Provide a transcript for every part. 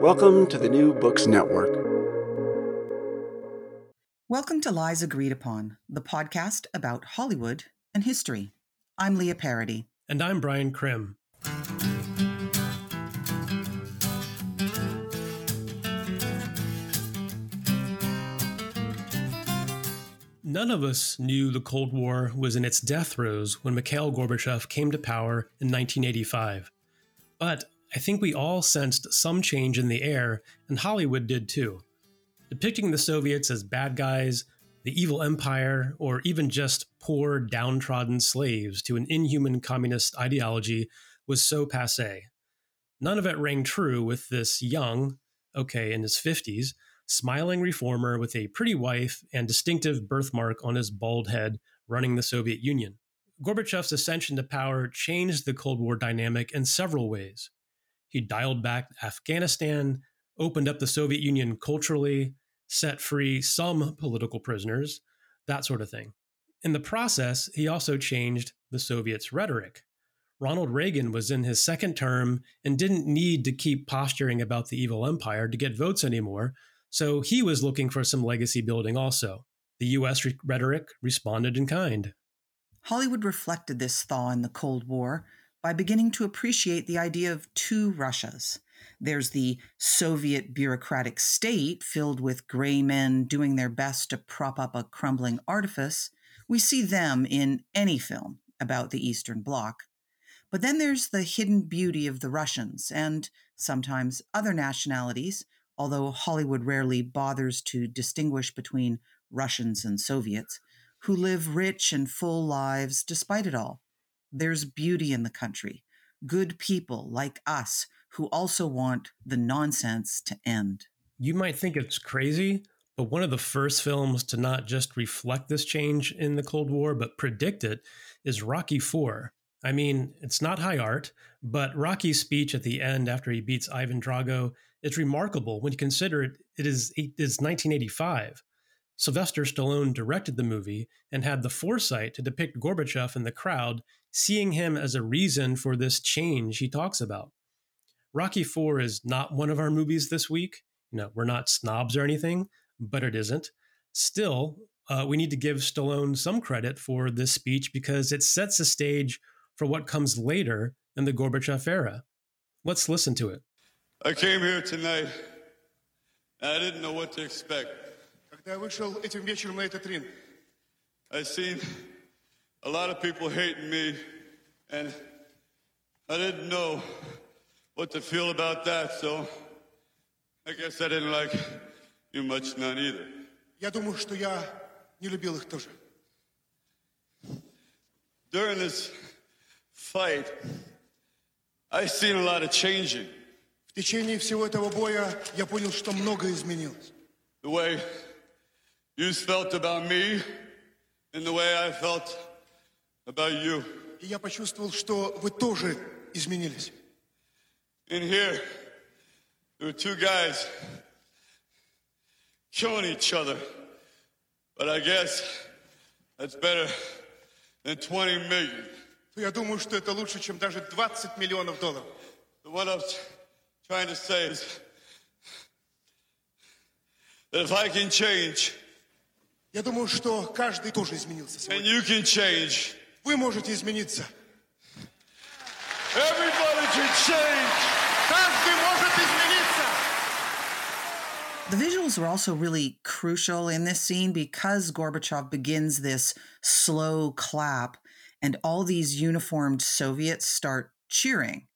Welcome to the New Books Network. Welcome to Lies Agreed Upon, the podcast about Hollywood and history. I'm Leah Parody. And I'm Brian Crim. None of us knew the Cold War was in its death throes when Mikhail Gorbachev came to power in 1985. But I think we all sensed some change in the air, and Hollywood did too. Depicting the Soviets as bad guys, the evil empire, or even just poor, downtrodden slaves to an inhuman communist ideology was so passe. None of it rang true with this young, okay, in his 50s, smiling reformer with a pretty wife and distinctive birthmark on his bald head running the Soviet Union. Gorbachev's ascension to power changed the Cold War dynamic in several ways. He dialed back Afghanistan, opened up the Soviet Union culturally, set free some political prisoners, that sort of thing. In the process, he also changed the Soviets' rhetoric. Ronald Reagan was in his second term and didn't need to keep posturing about the evil empire to get votes anymore, so he was looking for some legacy building also. The US re- rhetoric responded in kind. Hollywood reflected this thaw in the Cold War by beginning to appreciate the idea of two Russias. There's the Soviet bureaucratic state filled with gray men doing their best to prop up a crumbling artifice. We see them in any film about the Eastern Bloc. But then there's the hidden beauty of the Russians and sometimes other nationalities, although Hollywood rarely bothers to distinguish between Russians and Soviets, who live rich and full lives despite it all. There's beauty in the country, good people like us who also want the nonsense to end. You might think it's crazy, but one of the first films to not just reflect this change in the Cold War, but predict it is Rocky IV. I mean, it's not high art, but Rocky's speech at the end after he beats Ivan Drago is remarkable when you consider it, it is, it is 1985. Sylvester Stallone directed the movie and had the foresight to depict Gorbachev in the crowd, seeing him as a reason for this change he talks about. Rocky IV is not one of our movies this week. You know, we're not snobs or anything, but it isn't. Still, uh, we need to give Stallone some credit for this speech because it sets the stage for what comes later in the Gorbachev era. Let's listen to it. I came here tonight. and I didn't know what to expect. Когда я вышел этим вечером на этот ринг, I seen a lot of people hating me, and I didn't know what to feel about that. So I guess I didn't like you much, none either. я думаю, что я не любил их тоже. During this fight, I seen a lot of changing. В течение всего этого боя я понял, что многое изменилось. The way you felt about me, and the way I felt about you. И я почувствовал, что вы тоже изменились. In here, there were two guys killing each other. But I guess that's better than 20 million. Я думаю, что это лучше, чем даже 20 миллионов долларов. So what I was trying to say is that if I can change, Я думаю, что каждый тоже изменился and сегодня. you can change, Вы можете измениться. everybody can change. Каждый может измениться. The visuals are also really crucial in this scene because Gorbachev begins this slow clap and all these uniformed Soviets start cheering.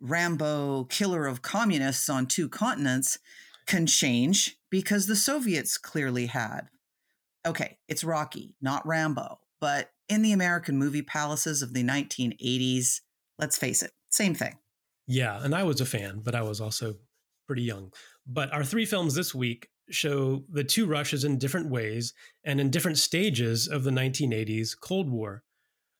Rambo, killer of communists on two continents, can change because the Soviets clearly had. Okay, it's Rocky, not Rambo, but in the American movie palaces of the 1980s, let's face it, same thing. Yeah, and I was a fan, but I was also pretty young. But our three films this week show the two Russias in different ways and in different stages of the 1980s Cold War.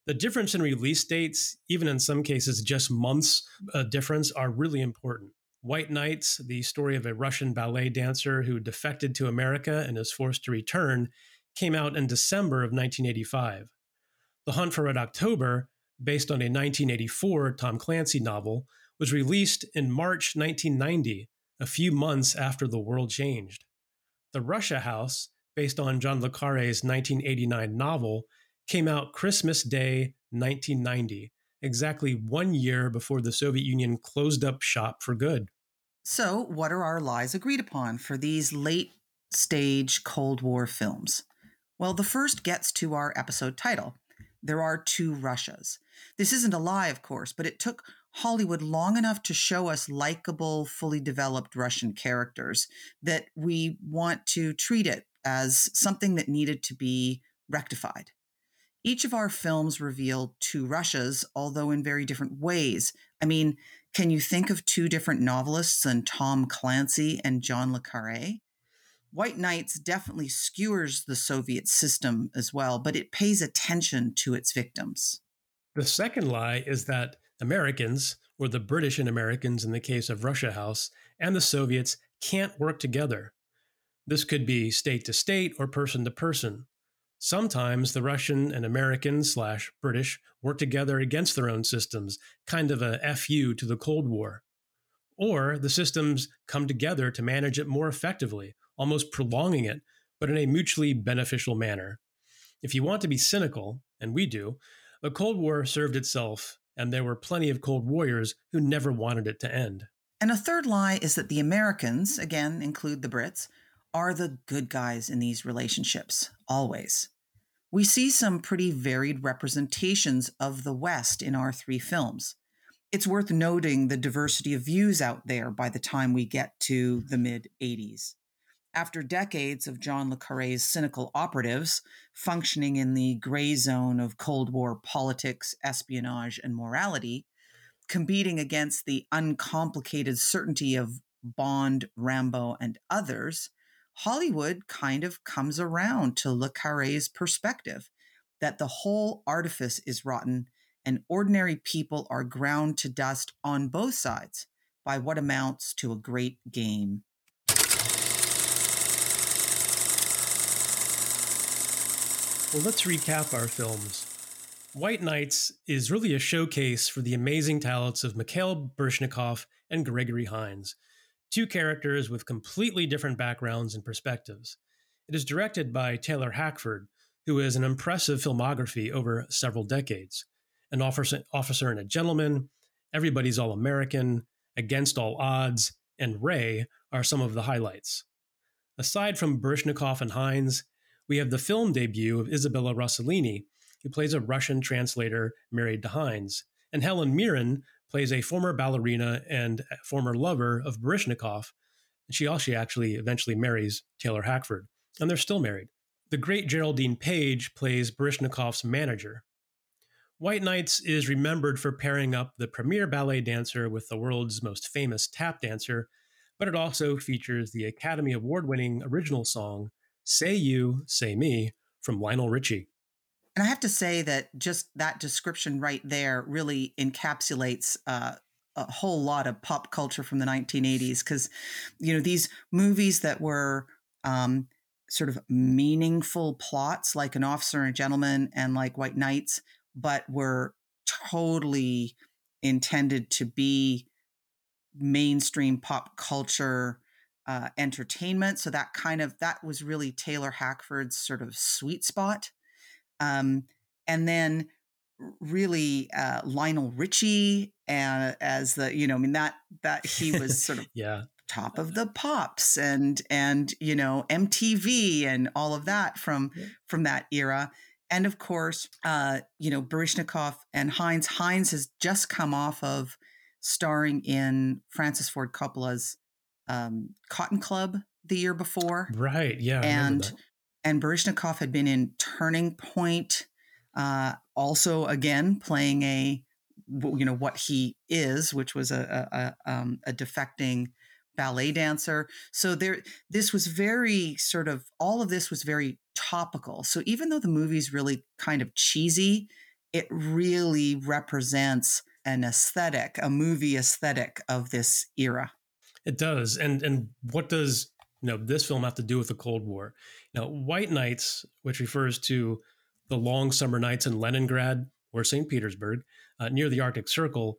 The difference in release dates, even in some cases just months uh, difference, are really important. White Nights, the story of a Russian ballet dancer who defected to America and is forced to return, came out in December of 1985. The Hunt for Red October, based on a 1984 Tom Clancy novel, was released in March 1990, a few months after the world changed. The Russia House, based on John Le Carre's 1989 novel, came out Christmas Day 1990, exactly one year before the Soviet Union closed up shop for good. So, what are our lies agreed upon for these late stage Cold War films? Well, the first gets to our episode title. There are two Russias. This isn't a lie, of course, but it took Hollywood long enough to show us likable, fully developed Russian characters that we want to treat it as something that needed to be rectified. Each of our films reveal two Russias, although in very different ways. I mean, can you think of two different novelists than Tom Clancy and John Le Carre? White Nights definitely skewers the Soviet system as well, but it pays attention to its victims. The second lie is that Americans, or the British and Americans in the case of Russia House, and the Soviets can't work together. This could be state to state or person to person. Sometimes the Russian and American slash British work together against their own systems, kind of a FU to the Cold War. Or the systems come together to manage it more effectively, almost prolonging it, but in a mutually beneficial manner. If you want to be cynical, and we do, the Cold War served itself, and there were plenty of Cold Warriors who never wanted it to end. And a third lie is that the Americans, again, include the Brits, are the good guys in these relationships, always. We see some pretty varied representations of the West in our three films. It's worth noting the diversity of views out there by the time we get to the mid 80s. After decades of John Le Carre's cynical operatives functioning in the gray zone of Cold War politics, espionage, and morality, competing against the uncomplicated certainty of Bond, Rambo, and others, Hollywood kind of comes around to Le Carre's perspective that the whole artifice is rotten and ordinary people are ground to dust on both sides by what amounts to a great game. Well, let's recap our films. White Nights is really a showcase for the amazing talents of Mikhail Baryshnikov and Gregory Hines, two characters with completely different backgrounds and perspectives. It is directed by Taylor Hackford, who has an impressive filmography over several decades. An officer, officer and a gentleman, Everybody's All American, Against All Odds, and Ray are some of the highlights. Aside from Baryshnikov and Hines, we have the film debut of Isabella Rossellini, who plays a Russian translator married to Hines, and Helen Mirren plays a former ballerina and former lover of Baryshnikov. She also actually eventually marries Taylor Hackford, and they're still married. The great Geraldine Page plays Baryshnikov's manager. White Nights is remembered for pairing up the premier ballet dancer with the world's most famous tap dancer, but it also features the Academy Award winning original song Say You, Say Me from Lionel Richie. And I have to say that just that description right there really encapsulates uh, a whole lot of pop culture from the 1980s because, you know, these movies that were um, sort of meaningful plots, like An Officer and a Gentleman and like White Nights, but were totally intended to be mainstream pop culture uh, entertainment. So that kind of that was really Taylor Hackford's sort of sweet spot. Um, and then really uh, Lionel Richie and as the you know I mean that that he was sort of yeah top of the pops and and you know MTV and all of that from yeah. from that era and of course uh you know Baryshnikov and Hines Hines has just come off of starring in Francis Ford Coppola's um, Cotton Club the year before right yeah and and Baryshnikov had been in Turning Point uh, also again playing a you know what he is which was a a, a, um, a defecting ballet dancer. So there, this was very sort of all of this was very topical. So even though the movie's really kind of cheesy, it really represents an aesthetic, a movie aesthetic of this era. It does. And and what does you know this film have to do with the Cold War? Now, White Nights, which refers to the long summer nights in Leningrad or St. Petersburg, uh, near the Arctic Circle,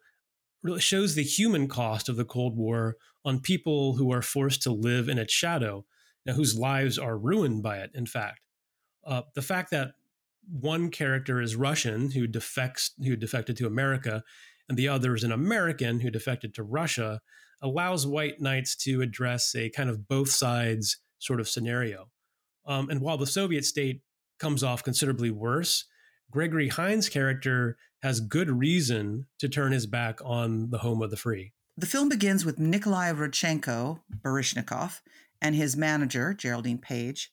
really shows the human cost of the Cold War on people who are forced to live in its shadow, now, whose lives are ruined by it, in fact. Uh, the fact that one character is Russian who defects who defected to America, and the other is an American who defected to Russia, allows White Nights to address a kind of both sides sort of scenario. Um, and while the Soviet state comes off considerably worse, Gregory Hines' character has good reason to turn his back on the home of the free. The film begins with Nikolai Rodchenko, Baryshnikov, and his manager, Geraldine Page,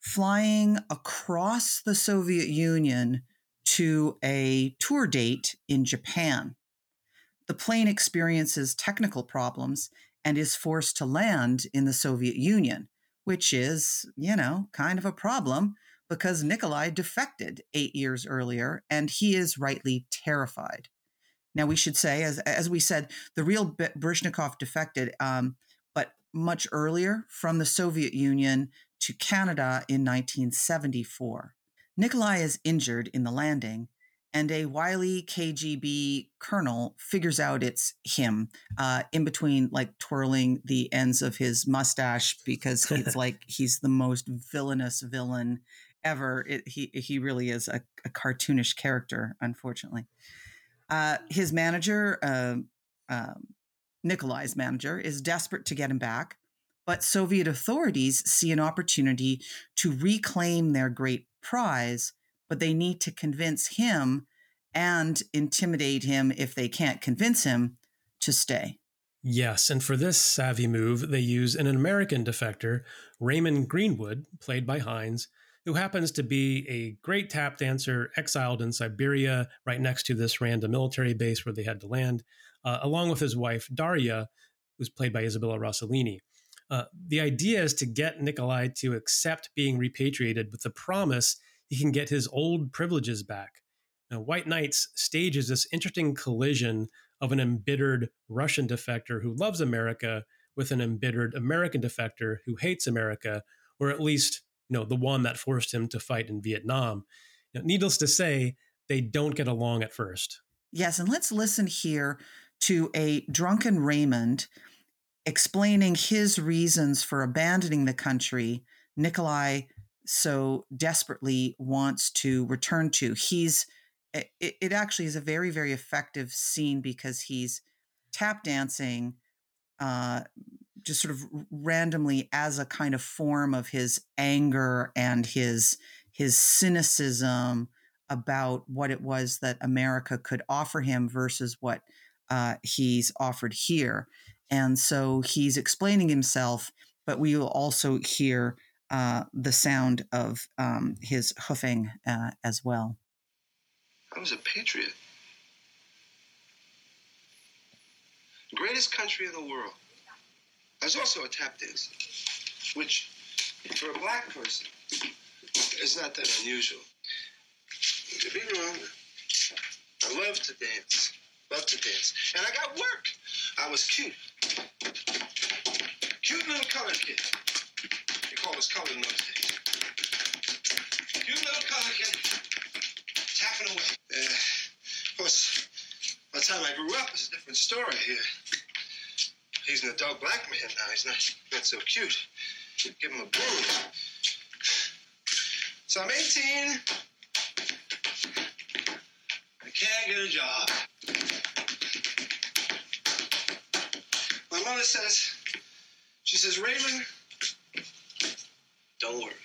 flying across the Soviet Union to a tour date in Japan. The plane experiences technical problems and is forced to land in the Soviet Union, which is, you know, kind of a problem because Nikolai defected eight years earlier, and he is rightly terrified. Now, we should say, as, as we said, the real Baryshnikov defected, um, but much earlier from the Soviet Union to Canada in 1974. Nikolai is injured in the landing, and a wily KGB colonel figures out it's him uh, in between, like twirling the ends of his mustache because it's like he's the most villainous villain ever. It, he he really is a, a cartoonish character, unfortunately. Uh, his manager, uh, um, Nikolai's manager, is desperate to get him back, but Soviet authorities see an opportunity to reclaim their great prize, but they need to convince him and intimidate him if they can't convince him to stay. Yes, and for this savvy move, they use an American defector, Raymond Greenwood, played by Hines, who happens to be a great tap dancer exiled in Siberia, right next to this random military base where they had to land, uh, along with his wife, Daria, who's played by Isabella Rossellini. Uh, the idea is to get Nikolai to accept being repatriated with the promise he can get his old privileges back. Now, White Nights stages this interesting collision of an embittered Russian defector who loves America with an embittered American defector who hates America, or at least you know, the one that forced him to fight in Vietnam. Know, needless to say, they don't get along at first. Yes, and let's listen here to a drunken Raymond explaining his reasons for abandoning the country Nikolai so desperately wants to return to. He's it, it actually is a very very effective scene because he's tap dancing uh, just sort of randomly as a kind of form of his anger and his his cynicism about what it was that America could offer him versus what uh, he's offered here. And so he's explaining himself, but we will also hear uh, the sound of um, his hoofing uh, as well. I was a patriot. Greatest country in the world. I was also a tap dancer, which for a black person is not that unusual. To be wrong, I love to dance. Loved to dance. And I got work. I was cute. Cute little colored kid. Colored in those days. Cute little colored kid. Tapping away. Uh, of course, by the time I grew up, it's a different story here. He's an adult black man now. He's not, not so cute. Give him a bruise. So I'm 18. I can't get a job. My mother says, she says, Raymond, don't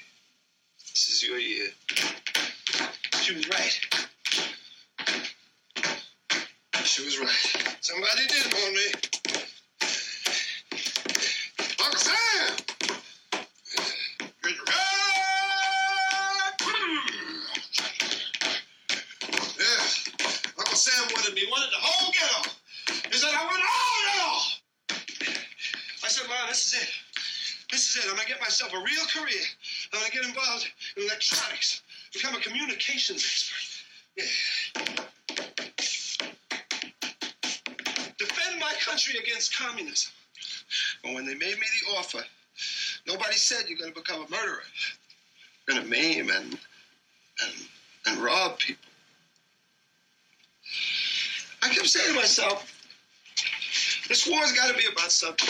something.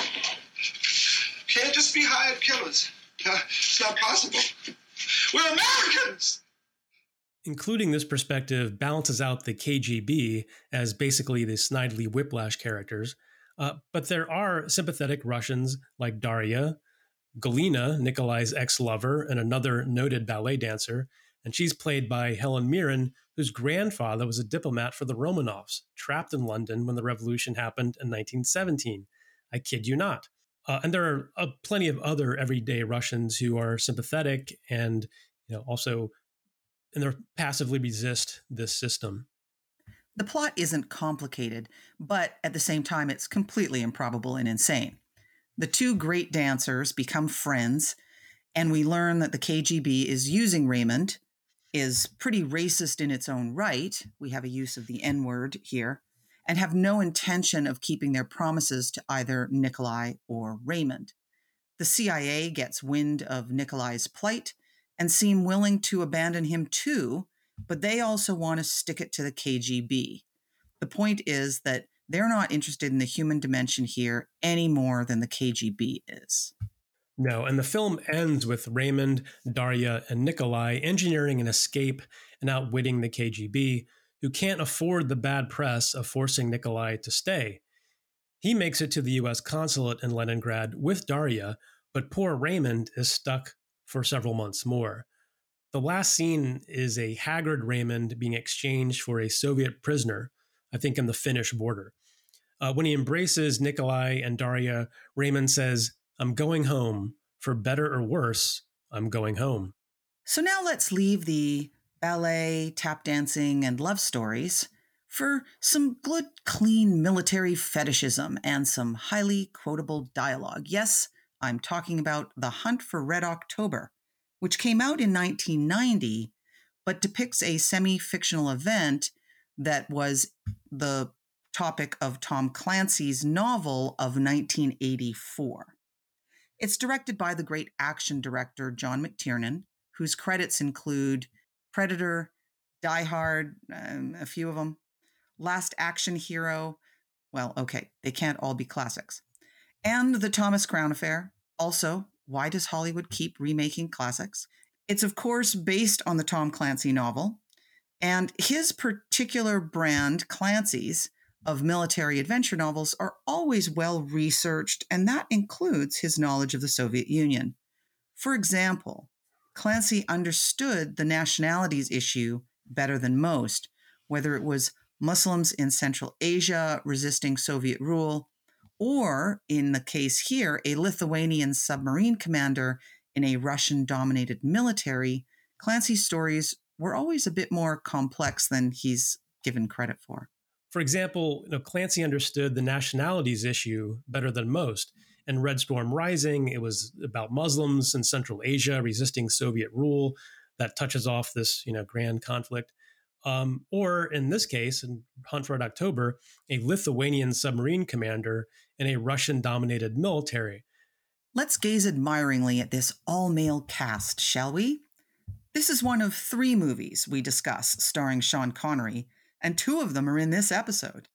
Can't just be hired killers. It's not possible. We're Americans. Including this perspective balances out the KGB as basically the Snidely Whiplash characters. Uh, but there are sympathetic Russians like Daria, Galina, Nikolai's ex lover, and another noted ballet dancer. And she's played by Helen Mirren, whose grandfather was a diplomat for the Romanovs, trapped in London when the revolution happened in 1917. I kid you not. Uh, and there are uh, plenty of other everyday Russians who are sympathetic and you know also and they're passively resist this system. The plot isn't complicated, but at the same time, it's completely improbable and insane. The two great dancers become friends, and we learn that the KGB is using Raymond, is pretty racist in its own right. We have a use of the N word here, and have no intention of keeping their promises to either Nikolai or Raymond. The CIA gets wind of Nikolai's plight and seem willing to abandon him too, but they also want to stick it to the KGB. The point is that they're not interested in the human dimension here any more than the KGB is. No, and the film ends with Raymond, Daria, and Nikolai engineering an escape and outwitting the KGB, who can't afford the bad press of forcing Nikolai to stay. He makes it to the US consulate in Leningrad with Daria, but poor Raymond is stuck for several months more. The last scene is a haggard Raymond being exchanged for a Soviet prisoner, I think in the Finnish border. Uh, when he embraces Nikolai and Daria, Raymond says, I'm going home. For better or worse, I'm going home. So now let's leave the ballet, tap dancing, and love stories for some good, clean military fetishism and some highly quotable dialogue. Yes, I'm talking about The Hunt for Red October, which came out in 1990, but depicts a semi fictional event that was the topic of Tom Clancy's novel of 1984. It's directed by the great action director John McTiernan, whose credits include Predator, Die Hard, um, a few of them, Last Action Hero. Well, okay, they can't all be classics. And The Thomas Crown Affair. Also, why does Hollywood keep remaking classics? It's, of course, based on the Tom Clancy novel. And his particular brand, Clancy's, of military adventure novels are always well researched, and that includes his knowledge of the Soviet Union. For example, Clancy understood the nationalities issue better than most, whether it was Muslims in Central Asia resisting Soviet rule, or in the case here, a Lithuanian submarine commander in a Russian dominated military. Clancy's stories were always a bit more complex than he's given credit for. For example, you know, Clancy understood the nationalities issue better than most. In Red Storm Rising, it was about Muslims in Central Asia resisting Soviet rule that touches off this you know grand conflict. Um, or in this case, in Hunt for Red October, a Lithuanian submarine commander in a Russian dominated military. Let's gaze admiringly at this all male cast, shall we? This is one of three movies we discuss starring Sean Connery, and two of them are in this episode.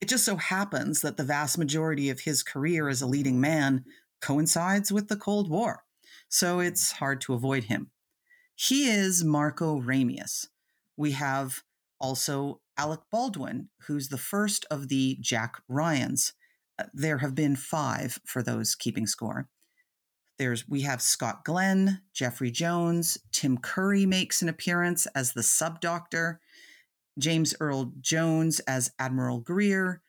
It just so happens that the vast majority of his career as a leading man coincides with the Cold War, so it's hard to avoid him. He is Marco Ramius. We have also Alec Baldwin, who's the first of the Jack Ryans. Uh, there have been five for those keeping score. There's we have Scott Glenn, Jeffrey Jones, Tim Curry makes an appearance as the sub doctor, James Earl Jones as Admiral Greer,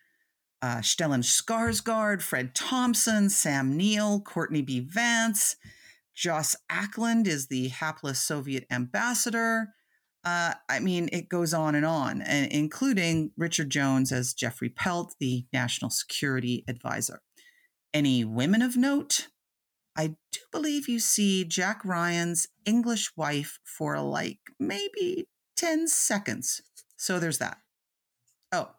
uh, Stellan Skarsgård, Fred Thompson, Sam Neill, Courtney B. Vance, Joss Ackland is the hapless Soviet ambassador. Uh, I mean, it goes on and on, and including Richard Jones as Jeffrey Pelt, the national security advisor. Any women of note? I do believe you see Jack Ryan's English wife for like maybe 10 seconds. So there's that. Oh,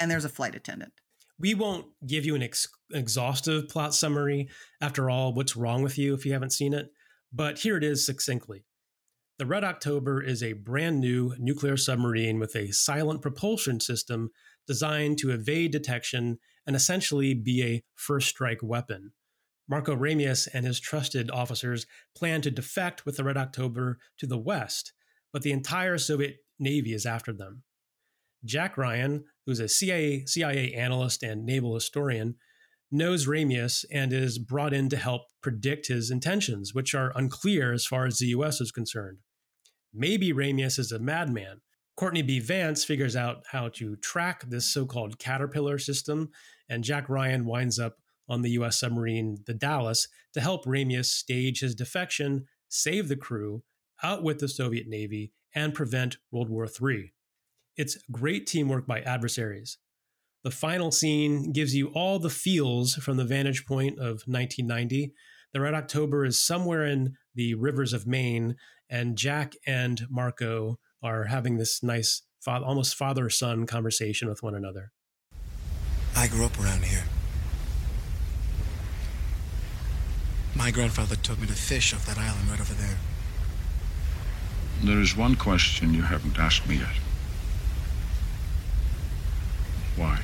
and there's a flight attendant. We won't give you an ex- exhaustive plot summary. After all, what's wrong with you if you haven't seen it? But here it is succinctly. The Red October is a brand new nuclear submarine with a silent propulsion system designed to evade detection and essentially be a first strike weapon. Marco Ramius and his trusted officers plan to defect with the Red October to the west, but the entire Soviet Navy is after them. Jack Ryan, who's a CIA, CIA analyst and naval historian, knows Ramius and is brought in to help predict his intentions, which are unclear as far as the US is concerned. Maybe Ramius is a madman. Courtney B. Vance figures out how to track this so called caterpillar system, and Jack Ryan winds up on the US submarine, the Dallas, to help Ramius stage his defection, save the crew, outwit the Soviet Navy, and prevent World War III. It's great teamwork by adversaries. The final scene gives you all the feels from the vantage point of 1990. The Red October is somewhere in the rivers of Maine, and Jack and Marco are having this nice, almost father son conversation with one another. I grew up around here. My grandfather took me to fish off that island right over there. There is one question you haven't asked me yet. Why?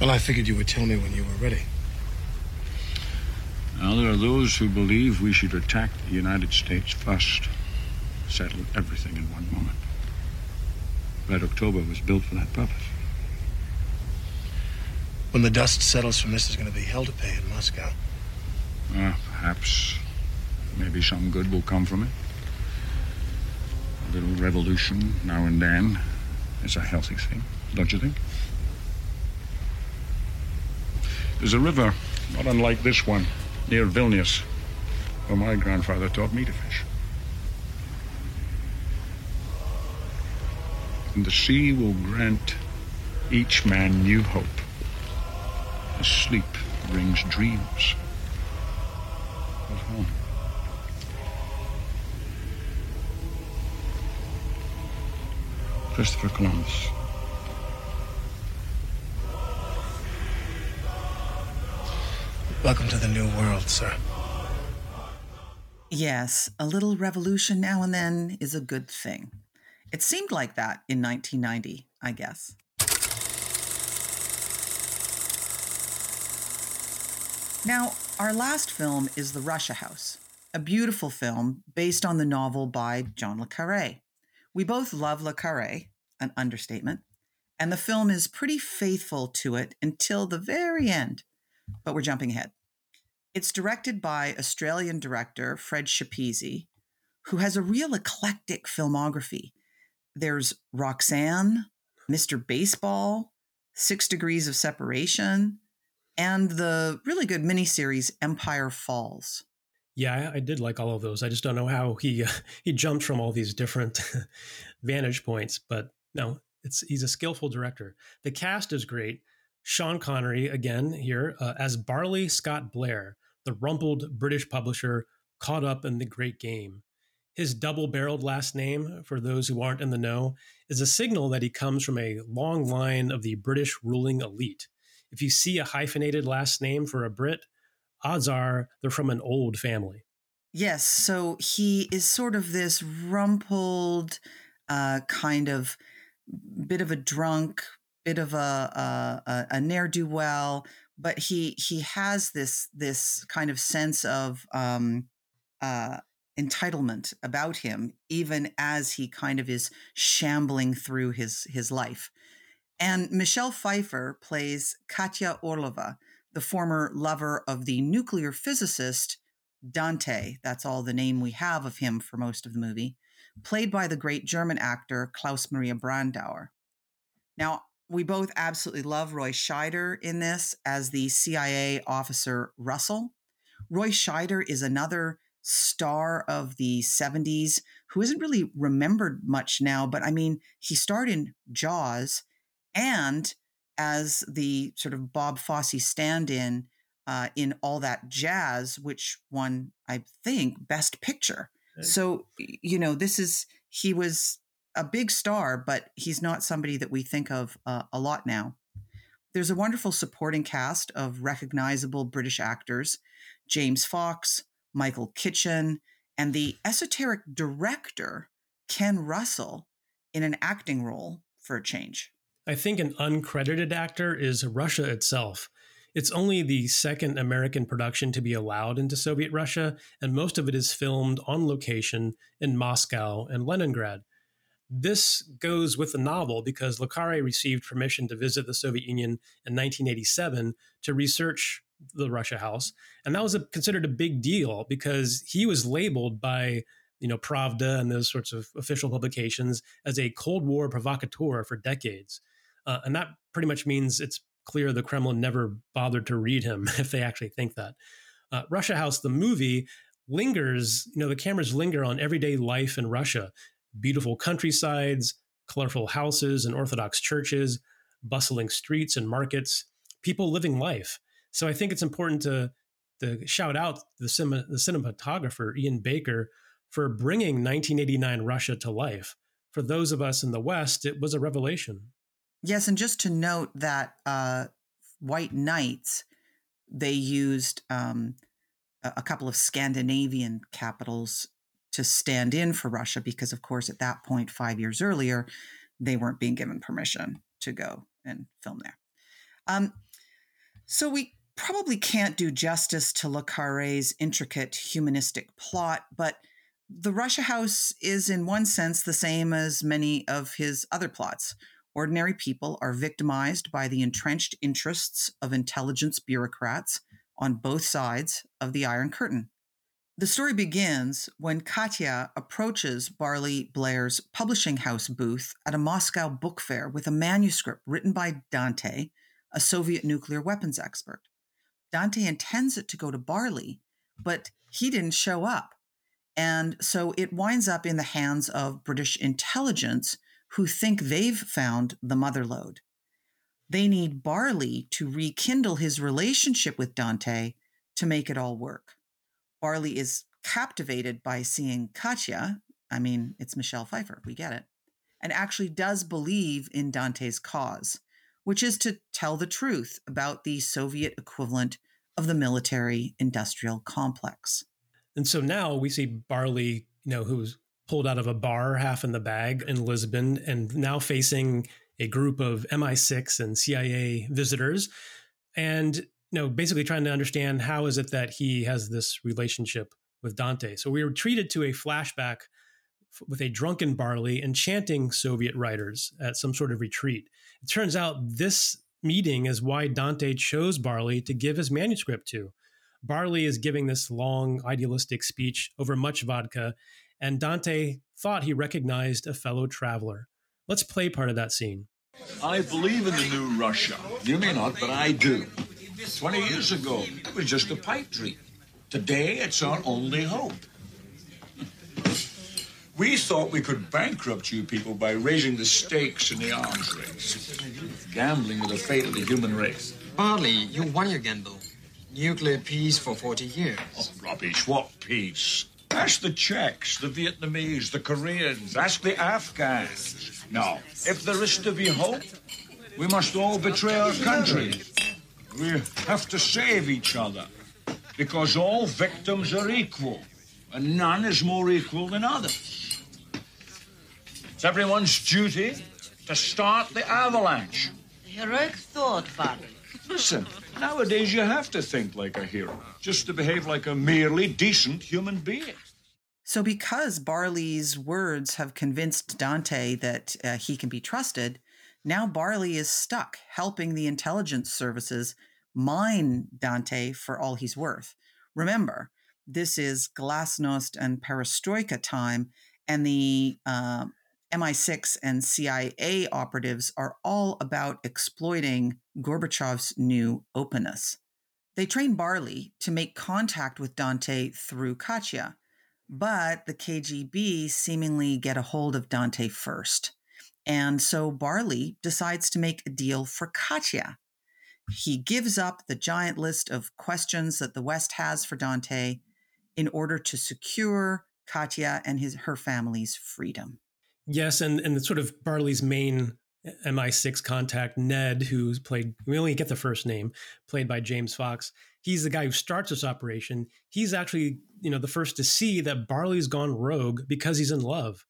Well, I figured you would tell me when you were ready. Now, there are those who believe we should attack the United States first, settle everything in one moment. Red October was built for that purpose. When the dust settles from this, there's going to be hell to pay in Moscow. Uh, perhaps, maybe some good will come from it. A little revolution now and then is a healthy thing, don't you think? There's a river not unlike this one near Vilnius, where my grandfather taught me to fish. And the sea will grant each man new hope as sleep brings dreams of home. Christopher Columbus. Welcome to the New World, sir. Yes, a little revolution now and then is a good thing. It seemed like that in 1990, I guess. Now, our last film is The Russia House, a beautiful film based on the novel by John Le Carre. We both love Le Carre, an understatement, and the film is pretty faithful to it until the very end, but we're jumping ahead. It's directed by Australian director Fred Schepisi, who has a real eclectic filmography. There's Roxanne, Mr. Baseball, Six Degrees of Separation, and the really good miniseries Empire Falls. Yeah, I did like all of those. I just don't know how he uh, he jumped from all these different vantage points, but no, it's he's a skillful director. The cast is great. Sean Connery again here uh, as Barley Scott Blair, the rumpled British publisher caught up in the great game. His double barreled last name, for those who aren't in the know, is a signal that he comes from a long line of the British ruling elite. If you see a hyphenated last name for a Brit, odds are they're from an old family. Yes, so he is sort of this rumpled, uh, kind of bit of a drunk, bit of a a, a ne'er do well, but he he has this this kind of sense of um, uh, entitlement about him, even as he kind of is shambling through his his life. And Michelle Pfeiffer plays Katya Orlova, the former lover of the nuclear physicist Dante. That's all the name we have of him for most of the movie, played by the great German actor Klaus Maria Brandauer. Now, we both absolutely love Roy Scheider in this as the CIA officer Russell. Roy Scheider is another star of the 70s who isn't really remembered much now, but I mean, he starred in Jaws and as the sort of Bob Fosse stand in uh, in All That Jazz, which won, I think, Best Picture. So, you know, this is, he was a big star, but he's not somebody that we think of uh, a lot now. There's a wonderful supporting cast of recognizable British actors James Fox, Michael Kitchen, and the esoteric director, Ken Russell, in an acting role for a change. I think an uncredited actor is Russia itself. It's only the second American production to be allowed into Soviet Russia, and most of it is filmed on location in Moscow and Leningrad. This goes with the novel because Le received permission to visit the Soviet Union in 1987 to research the Russia House, and that was a, considered a big deal because he was labeled by you know Pravda and those sorts of official publications as a Cold War provocateur for decades, uh, and that pretty much means it's clear the Kremlin never bothered to read him if they actually think that. Uh, Russia House, the movie, lingers, you know, the cameras linger on everyday life in Russia beautiful countrysides, colorful houses and Orthodox churches, bustling streets and markets, people living life. So I think it's important to, to shout out the, the cinematographer, Ian Baker, for bringing 1989 Russia to life. For those of us in the West, it was a revelation. Yes, and just to note that uh, White Nights, they used um, a couple of Scandinavian capitals to stand in for Russia because, of course, at that point, five years earlier, they weren't being given permission to go and film there. Um, so we probably can't do justice to Le Carre's intricate humanistic plot, but the Russia House is, in one sense, the same as many of his other plots. Ordinary people are victimized by the entrenched interests of intelligence bureaucrats on both sides of the Iron Curtain. The story begins when Katya approaches Barley Blair's publishing house booth at a Moscow book fair with a manuscript written by Dante, a Soviet nuclear weapons expert. Dante intends it to go to Barley, but he didn't show up. And so it winds up in the hands of British intelligence who think they've found the mother lode. They need Barley to rekindle his relationship with Dante to make it all work. Barley is captivated by seeing Katya. I mean, it's Michelle Pfeiffer, we get it, and actually does believe in Dante's cause, which is to tell the truth about the Soviet equivalent of the military industrial complex. And so now we see Barley, you know, who's pulled out of a bar half in the bag in Lisbon and now facing a group of MI6 and CIA visitors and you know basically trying to understand how is it that he has this relationship with Dante. So we were treated to a flashback with a drunken Barley enchanting Soviet writers at some sort of retreat. It turns out this meeting is why Dante chose Barley to give his manuscript to. Barley is giving this long idealistic speech over much vodka and Dante thought he recognized a fellow traveler. Let's play part of that scene. I believe in the new Russia. You may not, but I do. 20 years ago, it was just a pipe dream. Today, it's our only hope. We thought we could bankrupt you people by raising the stakes in the arms race, gambling with the fate of the human race. Barley, you won your gamble. Nuclear peace for 40 years. Oh, rubbish. What peace? Ask the Czechs, the Vietnamese, the Koreans, ask the Afghans. No, if there is to be hope, we must all betray our country. We have to save each other because all victims are equal and none is more equal than others. It's everyone's duty to start the avalanche. Heroic thought, Barley. Listen, nowadays you have to think like a hero, just to behave like a merely decent human being. So, because Barley's words have convinced Dante that uh, he can be trusted, now Barley is stuck helping the intelligence services mine Dante for all he's worth. Remember, this is glasnost and perestroika time, and the uh, MI6 and CIA operatives are all about exploiting Gorbachev's new openness. They train Barley to make contact with Dante through Katya, but the KGB seemingly get a hold of Dante first. And so Barley decides to make a deal for Katya. He gives up the giant list of questions that the West has for Dante in order to secure Katya and his her family's freedom. Yes, and and sort of Barley's main uh, MI6 contact, Ned, who's played we only get the first name, played by James Fox. He's the guy who starts this operation. He's actually, you know, the first to see that Barley's gone rogue because he's in love.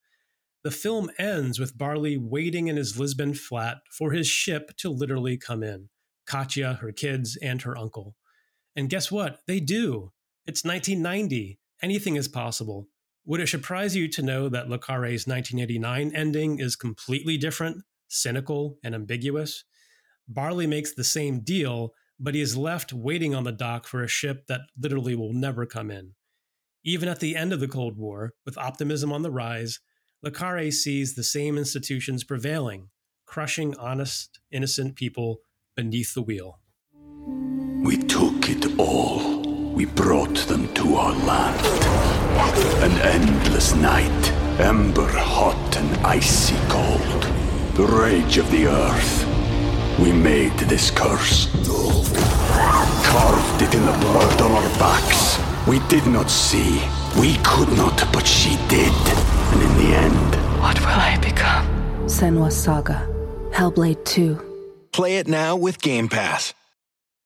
The film ends with Barley waiting in his Lisbon flat for his ship to literally come in. Katya, her kids, and her uncle. And guess what? They do. It's 1990. Anything is possible. Would it surprise you to know that Le Carre's 1989 ending is completely different, cynical, and ambiguous? Barley makes the same deal, but he is left waiting on the dock for a ship that literally will never come in. Even at the end of the Cold War, with optimism on the rise, Le Carre sees the same institutions prevailing, crushing honest, innocent people beneath the wheel. We took it all. We brought them to our land. An endless night, ember hot and icy cold. The rage of the earth. We made this curse. Carved it in the blood on our backs. We did not see. We could not, but she did. And in the end, What will I become? Senua Saga. Hellblade 2. Play it now with Game Pass.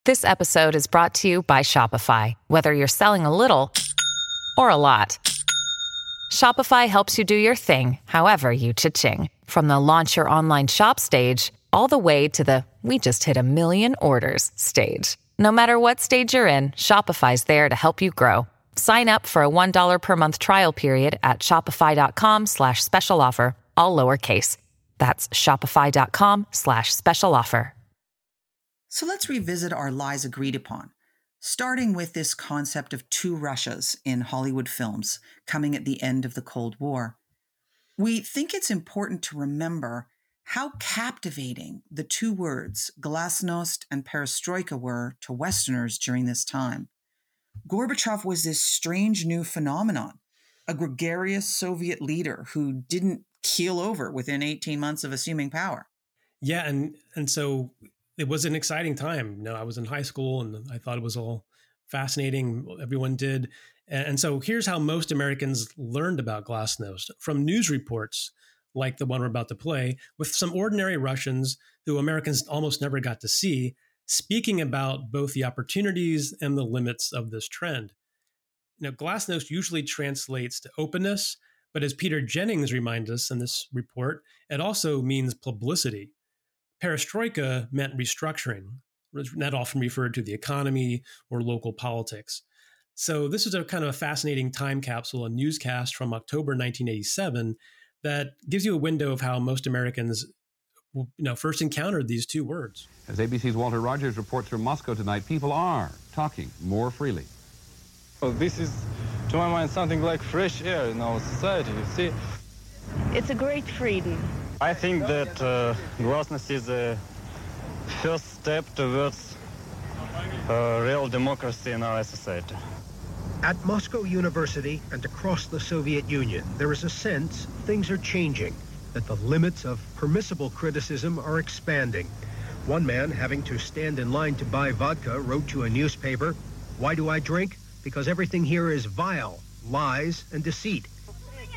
This episode is brought to you by Shopify. Whether you're selling a little or a lot, Shopify helps you do your thing, however you cha-ching. From the launch your online shop stage, all the way to the we just hit a million orders stage. No matter what stage you're in, Shopify's there to help you grow. Sign up for a $1 per month trial period at shopify.com slash special offer, all lowercase. That's shopify.com slash special offer. So let's revisit our lies agreed upon, starting with this concept of two Russias in Hollywood films coming at the end of the Cold War. We think it's important to remember how captivating the two words glasnost and perestroika were to Westerners during this time. Gorbachev was this strange new phenomenon, a gregarious Soviet leader who didn't keel over within 18 months of assuming power. Yeah, and and so it was an exciting time. You know, I was in high school and I thought it was all fascinating. Everyone did. And so here's how most Americans learned about Glasnost from news reports like the one we're about to play, with some ordinary Russians who Americans almost never got to see, speaking about both the opportunities and the limits of this trend. Now, Glasnost usually translates to openness, but as Peter Jennings reminds us in this report, it also means publicity. Perestroika meant restructuring, that often referred to the economy or local politics. So, this is a kind of a fascinating time capsule, a newscast from October 1987 that gives you a window of how most Americans you know, first encountered these two words. As ABC's Walter Rodgers reports from Moscow tonight, people are talking more freely. Well, this is, to my mind, something like fresh air in our society, you see. It's a great freedom. I think that uh, is a first step towards uh, real democracy in our society. At Moscow University and across the Soviet Union, there is a sense things are changing, that the limits of permissible criticism are expanding. One man, having to stand in line to buy vodka, wrote to a newspaper, Why do I drink? Because everything here is vile, lies, and deceit.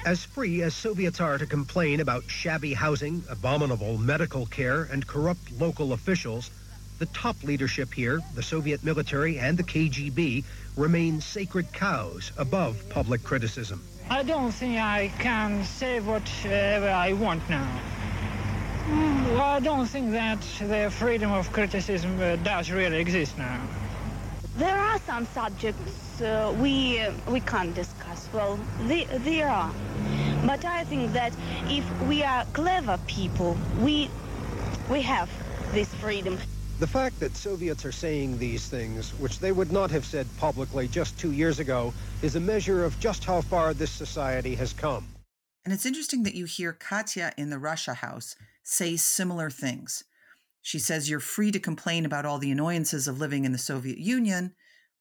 As free as Soviets are to complain about shabby housing, abominable medical care, and corrupt local officials, the top leadership here, the Soviet military and the KGB, remain sacred cows above public criticism. I don't think I can say whatever I want now. Mm, I don't think that the freedom of criticism uh, does really exist now. There are some subjects uh, we uh, we can't discuss. Well, they, there are, but I think that if we are clever people, we we have this freedom. The fact that Soviets are saying these things, which they would not have said publicly just two years ago, is a measure of just how far this society has come. And it's interesting that you hear Katya in the Russia house say similar things. She says you're free to complain about all the annoyances of living in the Soviet Union,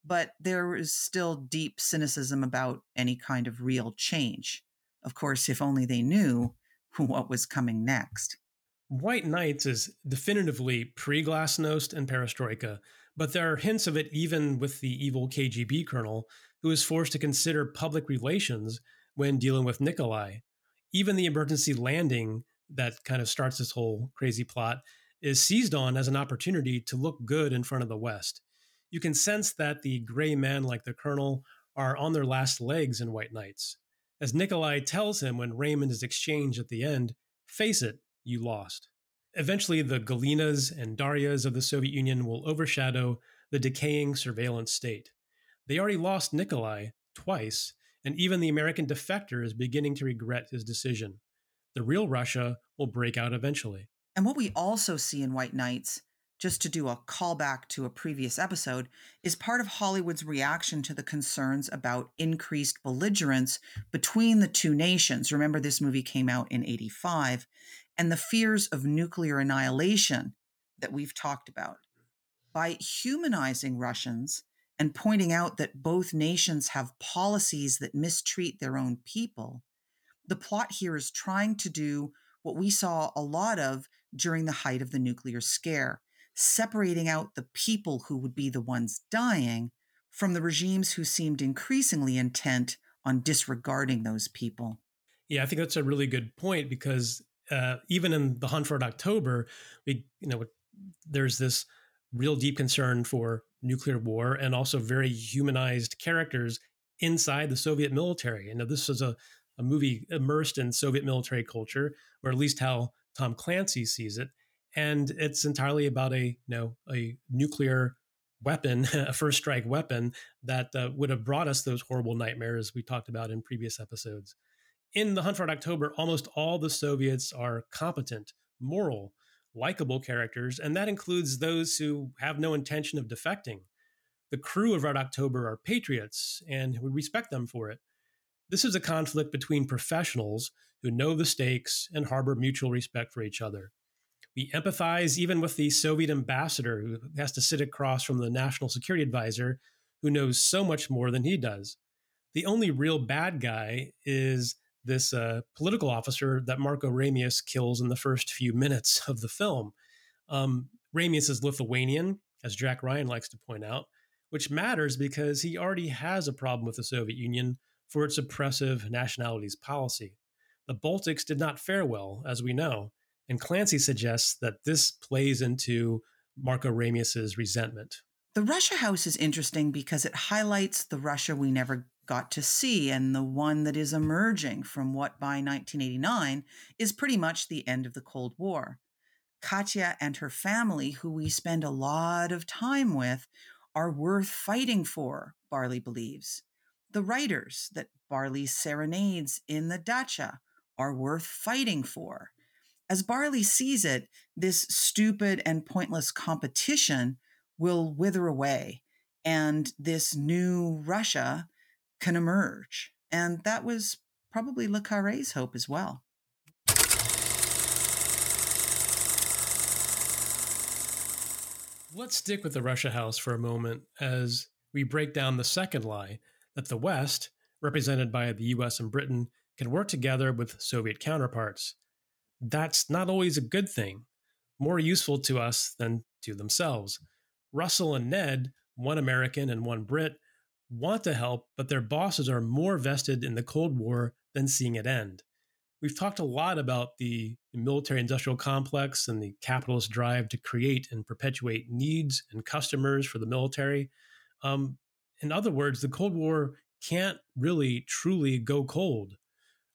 but there is still deep cynicism about any kind of real change. Of course, if only they knew what was coming next. White Nights is definitively pre Glasnost and Perestroika, but there are hints of it even with the evil KGB colonel who is forced to consider public relations when dealing with Nikolai. Even the emergency landing that kind of starts this whole crazy plot is seized on as an opportunity to look good in front of the West. You can sense that the gray men like the Colonel are on their last legs in White Nights. As Nikolai tells him when Raymond is exchanged at the end, face it, you lost. Eventually, the Galinas and Darias of the Soviet Union will overshadow the decaying surveillance state. They already lost Nikolai twice, and even the American defector is beginning to regret his decision. The real Russia will break out eventually. And what we also see in White Nights, just to do a callback to a previous episode, is part of Hollywood's reaction to the concerns about increased belligerence between the two nations. Remember, this movie came out in 85, and the fears of nuclear annihilation that we've talked about. By humanizing Russians and pointing out that both nations have policies that mistreat their own people, the plot here is trying to do what we saw a lot of during the height of the nuclear scare, separating out the people who would be the ones dying from the regimes who seemed increasingly intent on disregarding those people. Yeah, I think that's a really good point because uh, even in the hunt for October, we you know there's this real deep concern for nuclear war and also very humanized characters inside the Soviet military. You know, this was a, a movie immersed in Soviet military culture, or at least how Tom Clancy sees it, and it's entirely about a you know a nuclear weapon, a first strike weapon that uh, would have brought us those horrible nightmares we talked about in previous episodes. In the Hunt for October, almost all the Soviets are competent, moral, likable characters, and that includes those who have no intention of defecting. The crew of Red October are patriots, and we respect them for it. This is a conflict between professionals who know the stakes and harbor mutual respect for each other. We empathize even with the Soviet ambassador who has to sit across from the national security advisor who knows so much more than he does. The only real bad guy is this uh, political officer that Marco Ramius kills in the first few minutes of the film. Um, Ramius is Lithuanian, as Jack Ryan likes to point out, which matters because he already has a problem with the Soviet Union for its oppressive nationalities policy. The Baltics did not fare well, as we know, and Clancy suggests that this plays into Marco Ramius's resentment. The Russia House is interesting because it highlights the Russia we never got to see and the one that is emerging from what by 1989 is pretty much the end of the Cold War. Katya and her family, who we spend a lot of time with, are worth fighting for, Barley believes. The writers that Barley serenades in the dacha are worth fighting for. As Barley sees it, this stupid and pointless competition will wither away, and this new Russia can emerge. And that was probably Le Carre's hope as well. Let's stick with the Russia House for a moment as we break down the second lie that the West, represented by the US and Britain, can work together with Soviet counterparts. That's not always a good thing, more useful to us than to themselves. Russell and Ned, one American and one Brit, want to help, but their bosses are more vested in the Cold War than seeing it end. We've talked a lot about the military industrial complex and the capitalist drive to create and perpetuate needs and customers for the military. Um, in other words, the Cold War can't really truly go cold.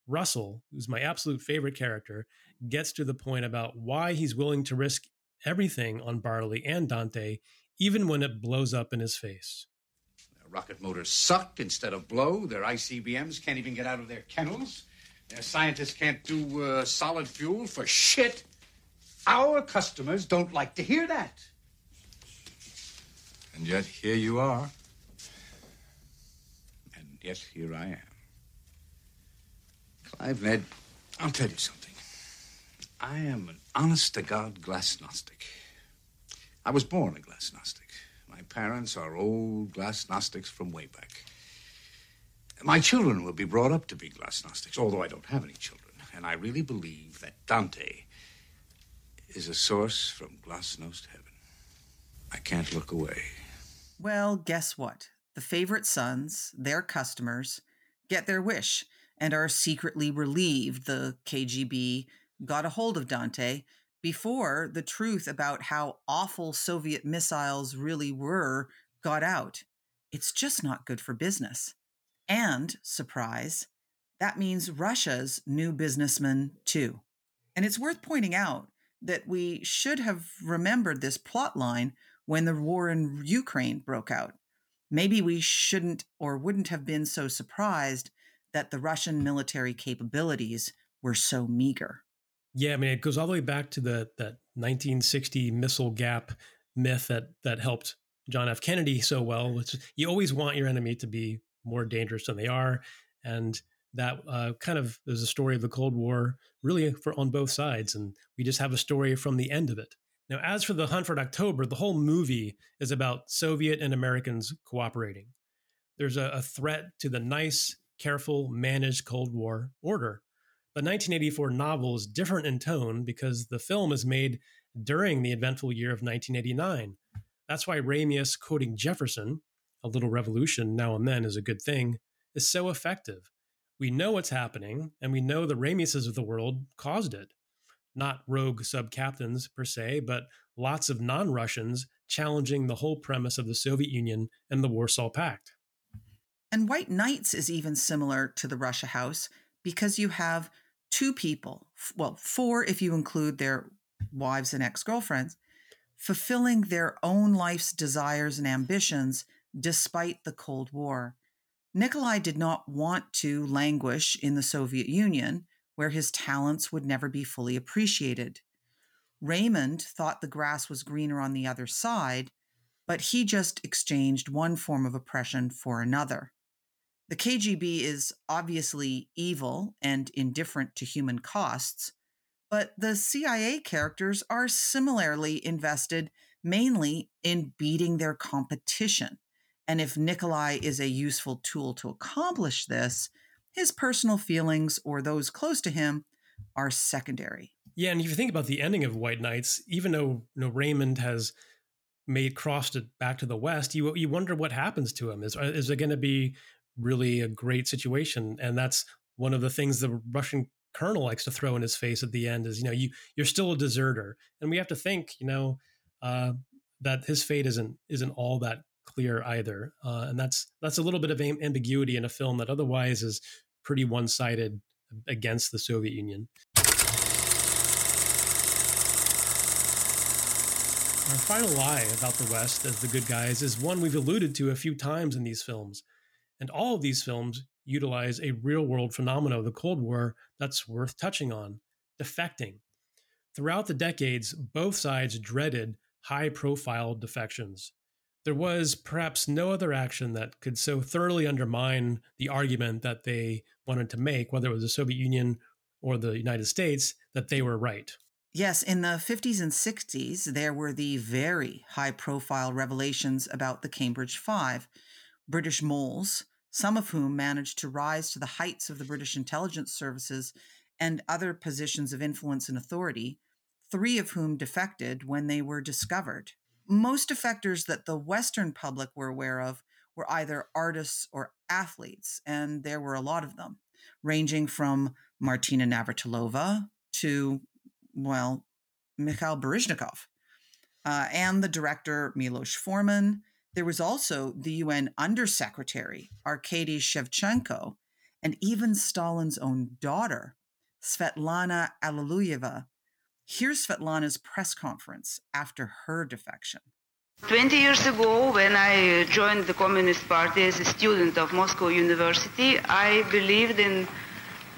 Russell, who's my absolute favorite character, gets to the point about why he's willing to risk everything on Barley and Dante, even when it blows up in his face. Their rocket motors suck instead of blow. Their ICBMs can't even get out of their kennels. Their scientists can't do uh, solid fuel for shit. Our customers don't like to hear that. And yet, here you are. And yet, here I am. Clive Ned, I'll tell you something. I am an honest to God glasnostic. I was born a glasnostic. My parents are old glasnostics from way back. My children will be brought up to be glasnostics, although I don't have any children. And I really believe that Dante is a source from glasnost heaven. I can't look away. Well, guess what? The favorite sons, their customers, get their wish and are secretly relieved the KGB got a hold of Dante before the truth about how awful Soviet missiles really were got out. It's just not good for business. And, surprise, that means Russia's new businessman too. And it's worth pointing out that we should have remembered this plot line when the war in Ukraine broke out. Maybe we shouldn't or wouldn't have been so surprised that the Russian military capabilities were so meager. Yeah, I mean, it goes all the way back to the that 1960 missile gap myth that that helped John F. Kennedy so well. Which you always want your enemy to be more dangerous than they are, and that uh, kind of is a story of the Cold War, really for on both sides. And we just have a story from the end of it. Now, as for the Hunt for October, the whole movie is about Soviet and Americans cooperating. There's a, a threat to the nice, careful, managed Cold War order the 1984 novel is different in tone because the film is made during the eventful year of 1989. That's why Ramius quoting Jefferson, a little revolution now and then is a good thing, is so effective. We know what's happening, and we know the Ramiuses of the world caused it. Not rogue sub captains per se, but lots of non Russians challenging the whole premise of the Soviet Union and the Warsaw Pact. And White Nights is even similar to the Russia House because you have two people, well, four if you include their wives and ex girlfriends, fulfilling their own life's desires and ambitions despite the Cold War. Nikolai did not want to languish in the Soviet Union, where his talents would never be fully appreciated. Raymond thought the grass was greener on the other side, but he just exchanged one form of oppression for another. The KGB is obviously evil and indifferent to human costs, but the CIA characters are similarly invested mainly in beating their competition. And if Nikolai is a useful tool to accomplish this, his personal feelings or those close to him are secondary. Yeah, and if you think about the ending of White Nights, even though you know, Raymond has made crossed it back to the west, you you wonder what happens to him. Is is it going to be really a great situation. And that's one of the things the Russian colonel likes to throw in his face at the end is, you know, you you're still a deserter. And we have to think, you know, uh, that his fate isn't isn't all that clear either. Uh, and that's that's a little bit of ambiguity in a film that otherwise is pretty one sided against the Soviet Union. Our final lie about the West as the good guys is one we've alluded to a few times in these films. And all of these films utilize a real world phenomenon of the Cold War that's worth touching on defecting. Throughout the decades, both sides dreaded high profile defections. There was perhaps no other action that could so thoroughly undermine the argument that they wanted to make, whether it was the Soviet Union or the United States, that they were right. Yes, in the 50s and 60s, there were the very high profile revelations about the Cambridge Five, British moles, some of whom managed to rise to the heights of the British intelligence services and other positions of influence and authority, three of whom defected when they were discovered. Most defectors that the Western public were aware of were either artists or athletes, and there were a lot of them, ranging from Martina Navratilova to, well, Mikhail Baryshnikov, uh, and the director Milos Forman. There was also the UN Undersecretary Arkady Shevchenko, and even Stalin's own daughter, Svetlana Alliluyeva. Here's Svetlana's press conference after her defection. 20 years ago, when I joined the Communist Party as a student of Moscow University, I believed in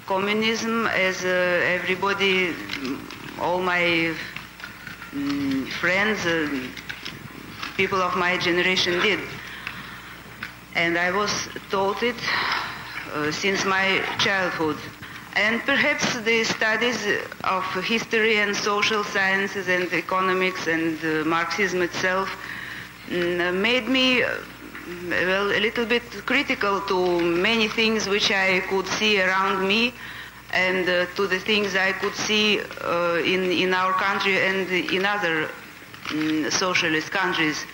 communism as uh, everybody, all my um, friends, uh, people of my generation did. And I was taught it uh, since my childhood. And perhaps the studies of history and social sciences and economics and uh, Marxism itself mm, made me uh, well, a little bit critical to many things which I could see around me and uh, to the things I could see uh, in, in our country and in other um, socialist countries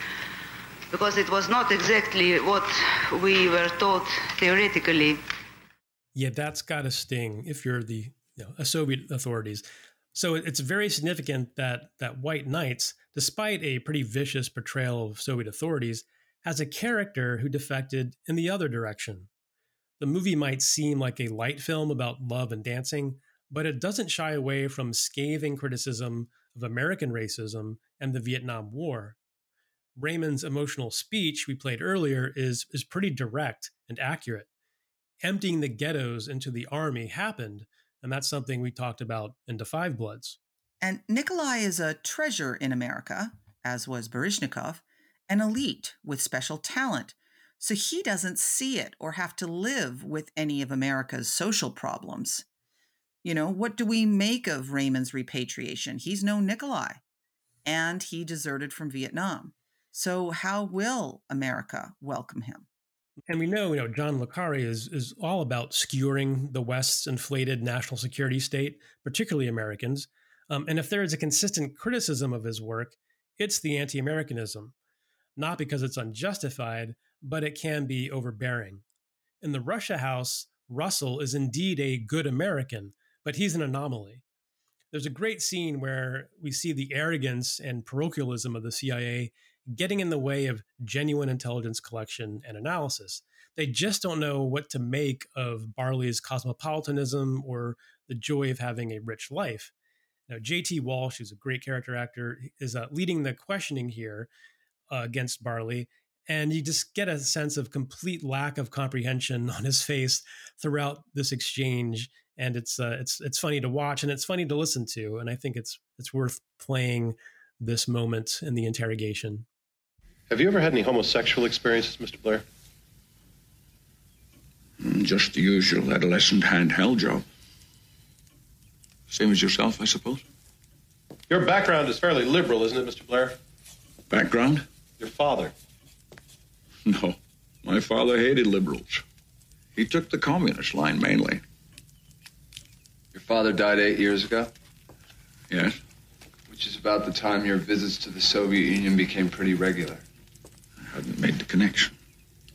because it was not exactly what we were taught theoretically. Yeah, that's got to sting if you're the you know, Soviet authorities. So it's very significant that that White Nights, despite a pretty vicious portrayal of Soviet authorities, has a character who defected in the other direction. The movie might seem like a light film about love and dancing, but it doesn't shy away from scathing criticism of American racism and the Vietnam War. Raymond's emotional speech we played earlier is, is pretty direct and accurate. Emptying the ghettos into the army happened, and that's something we talked about in The Five Bloods. And Nikolai is a treasure in America, as was Baryshnikov, an elite with special talent. So he doesn't see it or have to live with any of America's social problems. You know, what do we make of Raymond's repatriation? He's no Nikolai, and he deserted from Vietnam. So how will America welcome him? And we know, you know, John Carre is is all about skewering the West's inflated national security state, particularly Americans. Um, and if there is a consistent criticism of his work, it's the anti-Americanism not because it's unjustified, but it can be overbearing. In the Russia House, Russell is indeed a good American, but he's an anomaly. There's a great scene where we see the arrogance and parochialism of the CIA getting in the way of genuine intelligence collection and analysis. They just don't know what to make of Barley's cosmopolitanism or the joy of having a rich life. Now, J.T. Walsh, who's a great character actor, is uh, leading the questioning here uh, against Barley. And you just get a sense of complete lack of comprehension on his face throughout this exchange. And it's uh, it's it's funny to watch and it's funny to listen to. And I think it's it's worth playing this moment in the interrogation. Have you ever had any homosexual experiences, Mr. Blair? Mm, just the usual adolescent handheld job. Same as yourself, I suppose. Your background is fairly liberal, isn't it, Mr. Blair? Background? Your father. No. My father hated liberals. He took the communist line mainly. Your father died eight years ago? Yes. Which is about the time your visits to the Soviet Union became pretty regular. I hadn't made the connection.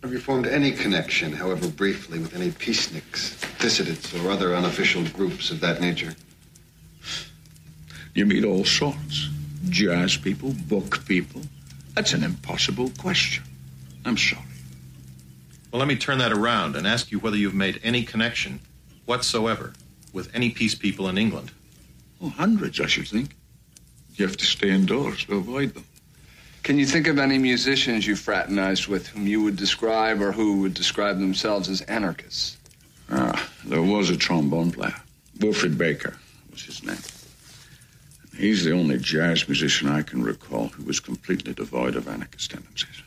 Have you formed any connection, however briefly, with any peaceniks, dissidents, or other unofficial groups of that nature? You meet all sorts jazz people, book people. That's an impossible question. I'm sorry. Well, let me turn that around and ask you whether you've made any connection whatsoever with any peace people in England. Oh, hundreds, I should think. You have to stay indoors to avoid them. Can you think of any musicians you fraternized with whom you would describe or who would describe themselves as anarchists? Ah, there was a trombone player. Wilfred Baker was his name. He's the only jazz musician I can recall who was completely devoid of anarchist tendencies.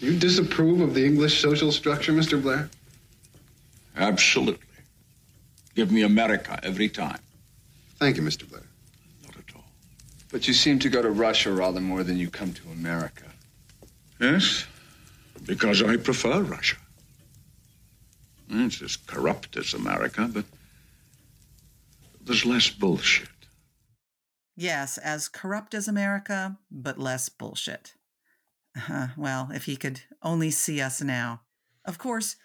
You disapprove of the English social structure, Mr. Blair? Absolutely. Give me America every time. Thank you, Mr. Blair. Not at all. But you seem to go to Russia rather more than you come to America. Yes, because I prefer Russia. It's as corrupt as America, but there's less bullshit. Yes, as corrupt as America, but less bullshit. Uh, well, if he could only see us now. Of course,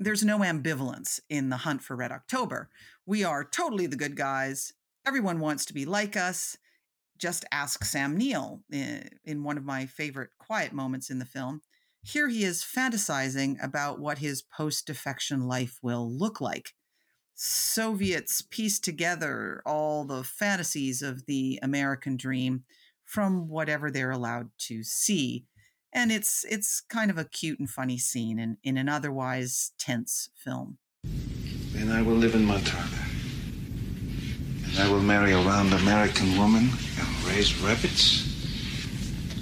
there's no ambivalence in the hunt for Red October. We are totally the good guys. Everyone wants to be like us. Just ask Sam Neill eh, in one of my favorite quiet moments in the film. Here he is fantasizing about what his post defection life will look like. Soviets piece together all the fantasies of the American dream from whatever they're allowed to see. And it's it's kind of a cute and funny scene in, in an otherwise tense film. Then I will live in Montana. And I will marry a round American woman and raise rabbits.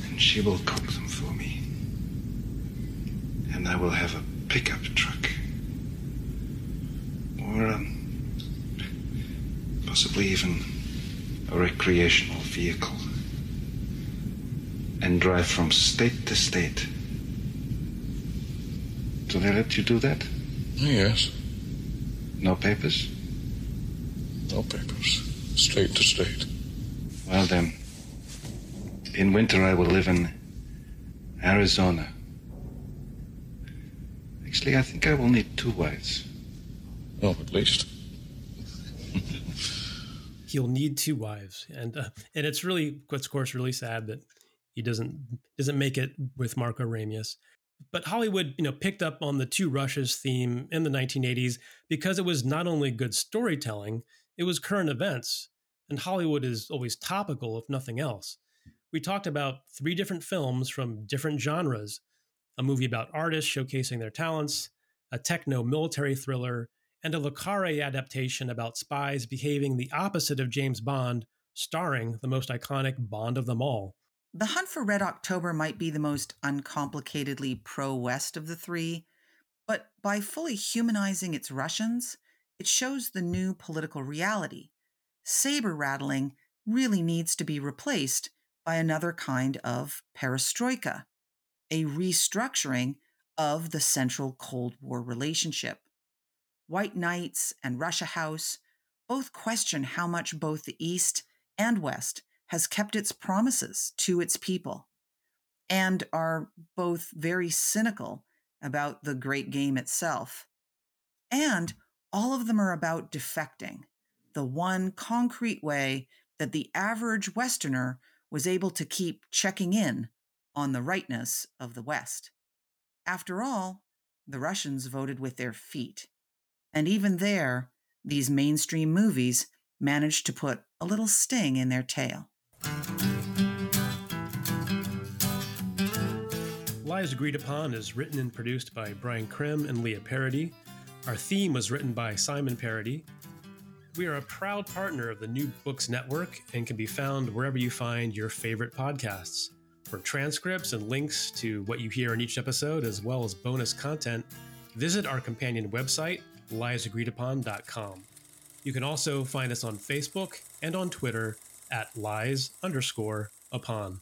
And she will cook them for me. And I will have a pickup truck or um, possibly even a recreational vehicle, and drive from state to state. Do they let you do that? Yes. No papers? No papers. State to state. Well then, in winter I will live in Arizona. Actually, I think I will need two wives. Oh, at least. He'll need two wives, and uh, and it's really, of course, really sad that he doesn't doesn't make it with Marco Ramius. But Hollywood, you know, picked up on the two Russias theme in the 1980s because it was not only good storytelling, it was current events, and Hollywood is always topical, if nothing else. We talked about three different films from different genres: a movie about artists showcasing their talents, a techno military thriller, and a Le Carre adaptation about spies behaving the opposite of James Bond, starring the most iconic Bond of them all. The Hunt for Red October might be the most uncomplicatedly pro West of the three, but by fully humanizing its Russians, it shows the new political reality. Saber rattling really needs to be replaced by another kind of perestroika, a restructuring of the central Cold War relationship. White Nights and Russia House both question how much both the East and West has kept its promises to its people, and are both very cynical about the great game itself. And all of them are about defecting, the one concrete way that the average Westerner was able to keep checking in on the rightness of the West. After all, the Russians voted with their feet. And even there, these mainstream movies managed to put a little sting in their tail. Lies Agreed Upon is written and produced by Brian Crim and Leah Parody. Our theme was written by Simon Parody. We are a proud partner of the New Books Network and can be found wherever you find your favorite podcasts. For transcripts and links to what you hear in each episode, as well as bonus content, visit our companion website, liesagreedupon.com. You can also find us on Facebook and on Twitter at lies underscore upon.